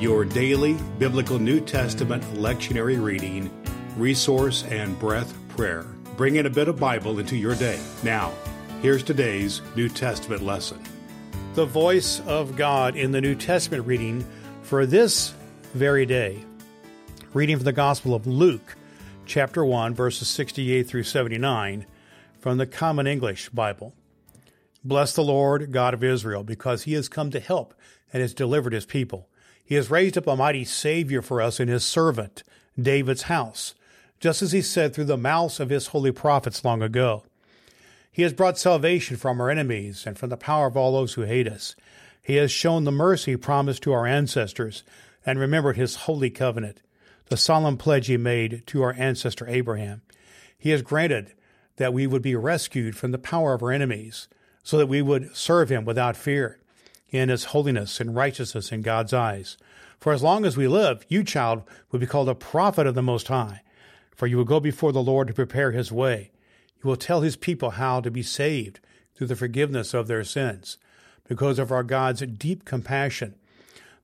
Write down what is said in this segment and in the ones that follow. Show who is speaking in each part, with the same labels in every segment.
Speaker 1: your daily biblical New Testament lectionary reading, resource, and breath prayer. Bring in a bit of Bible into your day. Now, here's today's New Testament lesson. The voice of God in the New Testament reading for this very day. Reading from the Gospel of Luke, chapter 1, verses 68 through 79 from the Common English Bible. Bless the Lord, God of Israel, because he has come to help and has delivered his people. He has raised up a mighty Savior for us in his servant, David's house, just as he said through the mouths of his holy prophets long ago. He has brought salvation from our enemies and from the power of all those who hate us. He has shown the mercy promised to our ancestors and remembered his holy covenant, the solemn pledge he made to our ancestor Abraham. He has granted that we would be rescued from the power of our enemies, so that we would serve him without fear in his holiness and righteousness in God's eyes. For as long as we live, you, child, will be called a prophet of the Most High. For you will go before the Lord to prepare his way. You will tell his people how to be saved through the forgiveness of their sins. Because of our God's deep compassion,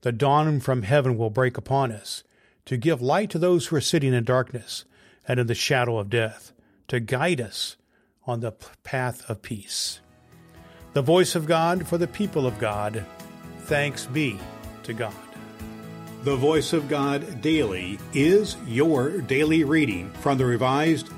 Speaker 1: the dawn from heaven will break upon us, to give light to those who are sitting in darkness and in the shadow of death, to guide us on the path of peace the voice of God for the people of God. Thanks be to God. The Voice of God Daily is your daily reading from the Revised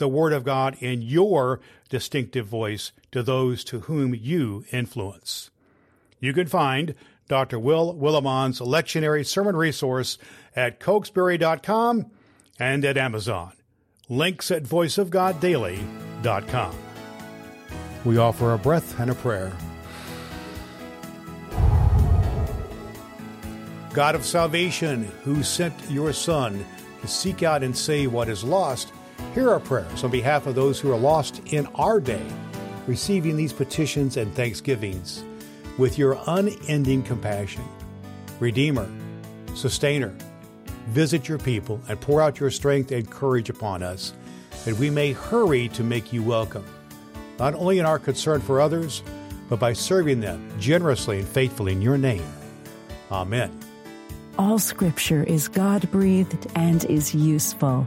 Speaker 1: the Word of God in your distinctive voice to those to whom you influence. You can find Dr. Will Willimon's lectionary sermon resource at cokesbury.com and at Amazon. Links at voiceofgoddaily.com. We offer a breath and a prayer. God of salvation, who sent your Son to seek out and save what is lost, Hear our prayers on behalf of those who are lost in our day, receiving these petitions and thanksgivings with your unending compassion. Redeemer, Sustainer, visit your people and pour out your strength and courage upon us, that we may hurry to make you welcome, not only in our concern for others, but by serving them generously and faithfully in your name. Amen.
Speaker 2: All scripture is God breathed and is useful.